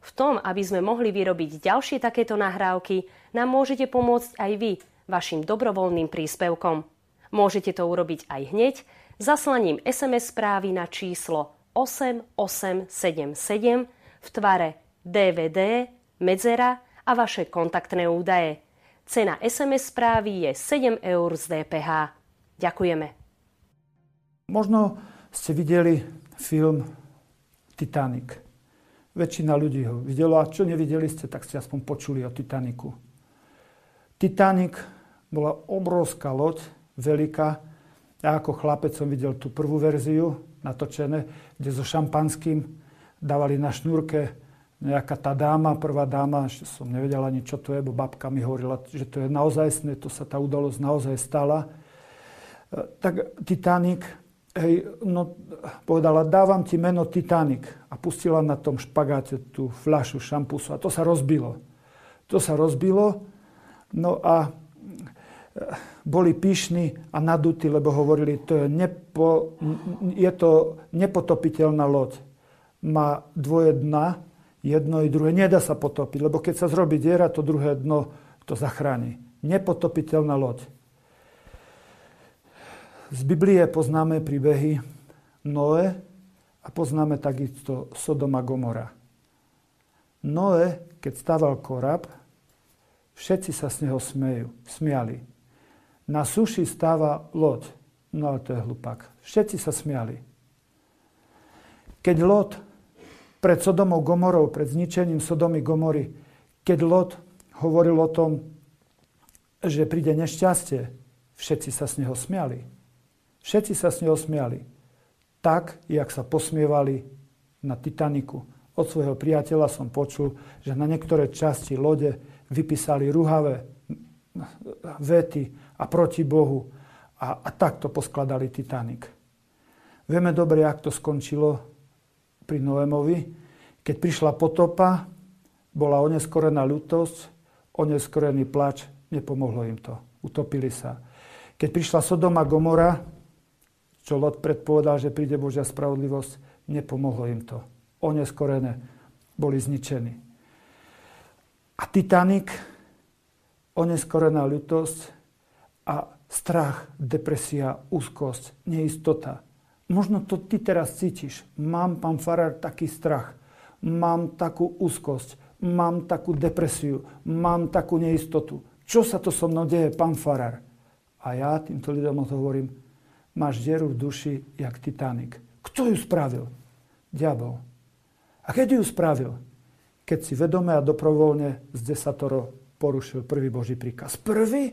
V tom, aby sme mohli vyrobiť ďalšie takéto nahrávky, nám môžete pomôcť aj vy vašim dobrovoľným príspevkom. Môžete to urobiť aj hneď zaslaním SMS správy na číslo 8877 v tvare DVD, medzera a vaše kontaktné údaje. Cena SMS správy je 7 eur z DPH. Ďakujeme. Možno ste videli film Titanic. Väčšina ľudí ho videla. A čo nevideli ste, tak ste aspoň počuli o Titaniku. Titanic bola obrovská loď, veľká. Ja ako chlapec som videl tú prvú verziu natočené, kde so šampanským dávali na šnúrke nejaká tá dáma, prvá dáma, ešte som nevedel ani, čo to je, bo babka mi hovorila, že to je naozaj, to sa tá udalosť naozaj stala. E, tak Titanic hej, no, povedala, dávam ti meno Titanic a pustila na tom špagáte tú fľašu šampusu a to sa rozbilo. To sa rozbilo, no a e, boli pyšní a nadutí, lebo hovorili, to je, nepo, je to nepotopiteľná loď. Má dvoje dna, jedno i druhé. Nedá sa potopiť, lebo keď sa zrobí diera, to druhé dno to zachráni. Nepotopiteľná loď. Z Biblie poznáme príbehy Noé a poznáme takisto Sodoma Gomora. Noé, keď stával korab, všetci sa z neho smejú, smiali. Na suši stáva loď. No ale to je hlupák. Všetci sa smiali. Keď Lot pred Sodomou Gomorou, pred zničením Sodomy Gomory, keď Lot hovoril o tom, že príde nešťastie, všetci sa z neho smiali. Všetci sa s neho smiali. Tak, jak sa posmievali na Titaniku. Od svojho priateľa som počul, že na niektoré časti lode vypísali ruhavé vety a proti Bohu. A, a takto poskladali Titanic. Vieme dobre, jak to skončilo pri Noémovi. Keď prišla potopa, bola oneskorená ľutosť, oneskorený plač, nepomohlo im to. Utopili sa. Keď prišla Sodoma Gomora, čo Lot predpovedal, že príde Božia spravodlivosť, nepomohlo im to. Oneskorené boli zničení. A Titanic, oneskorená ľutosť a strach, depresia, úzkosť, neistota. Možno to ty teraz cítiš. Mám, pán Farar, taký strach. Mám takú úzkosť. Mám takú depresiu. Mám takú neistotu. Čo sa to so mnou deje, pán Farar? A ja týmto ľuďom hovorím, máš dieru v duši, jak Titanic. Kto ju spravil? Diabol. A keď ju spravil? Keď si vedome a dobrovoľne z desatoro porušil prvý Boží príkaz. Prvý?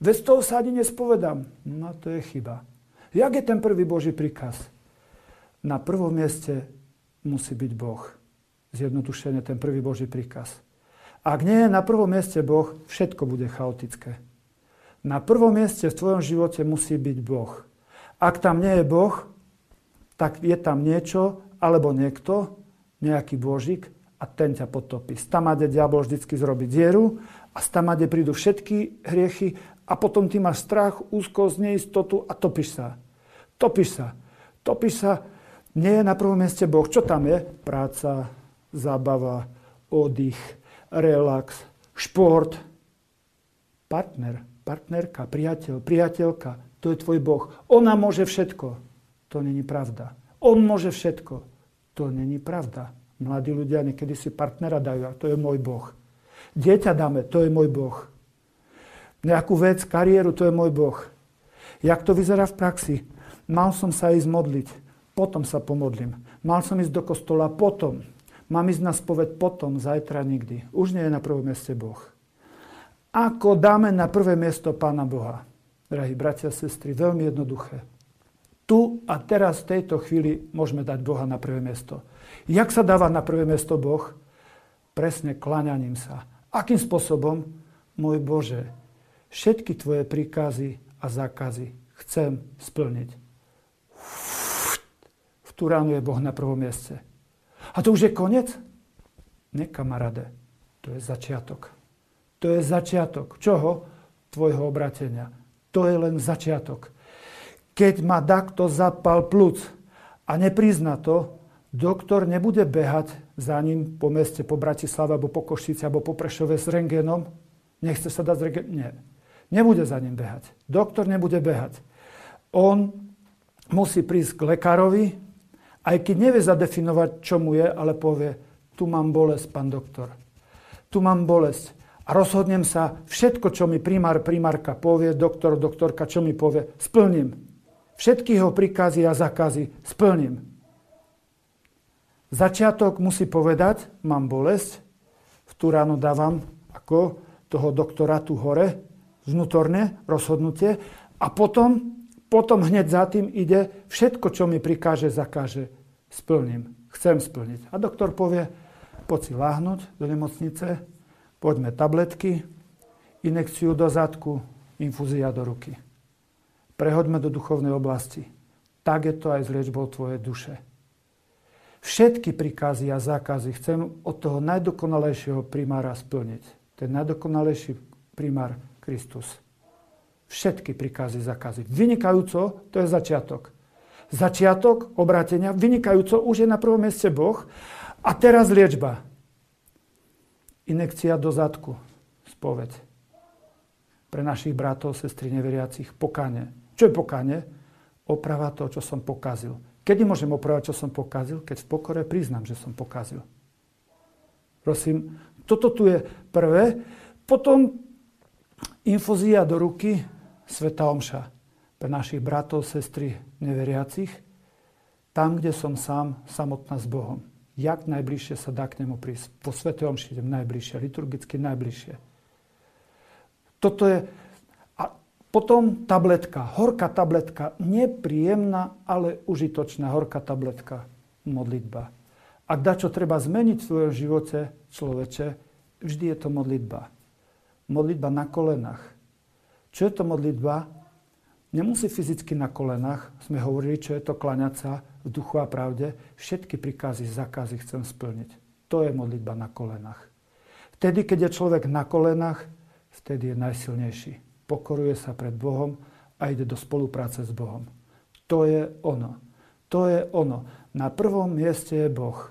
Veď z toho sa ani nespovedám. No to je chyba. Jak je ten prvý Boží príkaz? Na prvom mieste musí byť Boh. Zjednodušene ten prvý Boží príkaz. Ak nie je na prvom mieste Boh, všetko bude chaotické. Na prvom mieste v tvojom živote musí byť Boh. Ak tam nie je Boh, tak je tam niečo alebo niekto, nejaký božik a ten ťa potopí. Stamade diabol vždycky zrobí dieru a stamade prídu všetky hriechy a potom ty máš strach, úzkosť, neistotu a topíš sa. Topíš sa. Topíš sa. Nie je na prvom mieste Boh. Čo tam je? Práca, zábava, oddych, relax, šport. Partner, partnerka, priateľ, priateľka, to je tvoj Boh. Ona môže všetko. To není pravda. On môže všetko. To není pravda. Mladí ľudia niekedy si partnera dajú a to je môj Boh. Dieťa dáme, to je môj Boh. Nejakú vec, kariéru, to je môj Boh. Jak to vyzerá v praxi? Mal som sa ísť modliť, potom sa pomodlím. Mal som ísť do kostola, potom. Mám ísť na spoveď potom, zajtra nikdy. Už nie je na prvom mieste Boh. Ako dáme na prvé miesto Pána Boha? Drahí bratia a sestry, veľmi jednoduché. Tu a teraz v tejto chvíli môžeme dať Boha na prvé miesto. Jak sa dáva na prvé miesto Boh? Presne klaňaním sa. Akým spôsobom? môj Bože, všetky tvoje príkazy a zákazy chcem splniť. V tú ránu je Boh na prvom mieste. A to už je koniec? Ne, kamarade. To je začiatok. To je začiatok. Čoho? Tvojho obratenia. To je len začiatok. Keď ma takto zapal plúc a neprizna to, doktor nebude behať za ním po meste, po Bratislave, alebo po Košici, alebo po Prešove s rengénom. Nechce sa dať s rengénom. Nie. Nebude za ním behať. Doktor nebude behať. On musí prísť k lekárovi, aj keď nevie zadefinovať, čo mu je, ale povie, tu mám bolesť, pán doktor. Tu mám bolesť. A rozhodnem sa, všetko, čo mi primár, primárka povie, doktor, doktorka, čo mi povie, splním. Všetky jeho príkazy a zákazy splním. Začiatok musí povedať, mám bolesť, v tú ráno dávam ako toho doktora tu hore, vnútorne rozhodnutie a potom potom hneď za tým ide všetko, čo mi prikáže, zakáže, splním. Chcem splniť. A doktor povie, poď si láhnuť do nemocnice, poďme tabletky, inekciu do zadku, infúzia do ruky. Prehoďme do duchovnej oblasti. Tak je to aj s liečbou tvojej duše. Všetky príkazy a zákazy chcem od toho najdokonalejšieho primára splniť. Ten najdokonalejší primár Kristus všetky príkazy, zakazy. Vynikajúco, to je začiatok. Začiatok obrátenia, vynikajúco, už je na prvom mieste Boh. A teraz liečba. Inekcia do zadku, spoveď. Pre našich bratov, sestry neveriacich, pokane. Čo je pokane? Oprava to, čo som pokazil. Kedy môžem opravať, čo som pokazil? Keď v pokore priznám, že som pokazil. Prosím, toto tu je prvé. Potom infúzia do ruky, Sveta Omša pre našich bratov, sestry neveriacich, tam, kde som sám, samotná s Bohom. Jak najbližšie sa dá k nemu prísť. Po Svete Omši idem najbližšie, liturgicky najbližšie. Toto je... A potom tabletka, horká tabletka, nepríjemná, ale užitočná horká tabletka, modlitba. Ak dá čo treba zmeniť v svojom živote človeče, vždy je to modlitba. Modlitba na kolenách čo je to modlitba? Nemusí fyzicky na kolenách. Sme hovorili, čo je to klaňať sa v duchu a pravde. Všetky príkazy, zakazy chcem splniť. To je modlitba na kolenách. Vtedy, keď je človek na kolenách, vtedy je najsilnejší. Pokoruje sa pred Bohom a ide do spolupráce s Bohom. To je ono. To je ono. Na prvom mieste je Boh.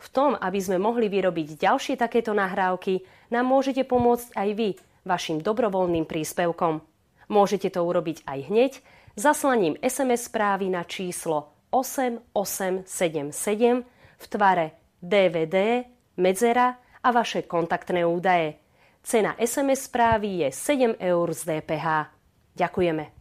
V tom, aby sme mohli vyrobiť ďalšie takéto nahrávky, nám môžete pomôcť aj vy vašim dobrovoľným príspevkom. Môžete to urobiť aj hneď zaslaním SMS správy na číslo 8877 v tvare DVD, medzera a vaše kontaktné údaje. Cena SMS správy je 7 eur z DPH. Ďakujeme.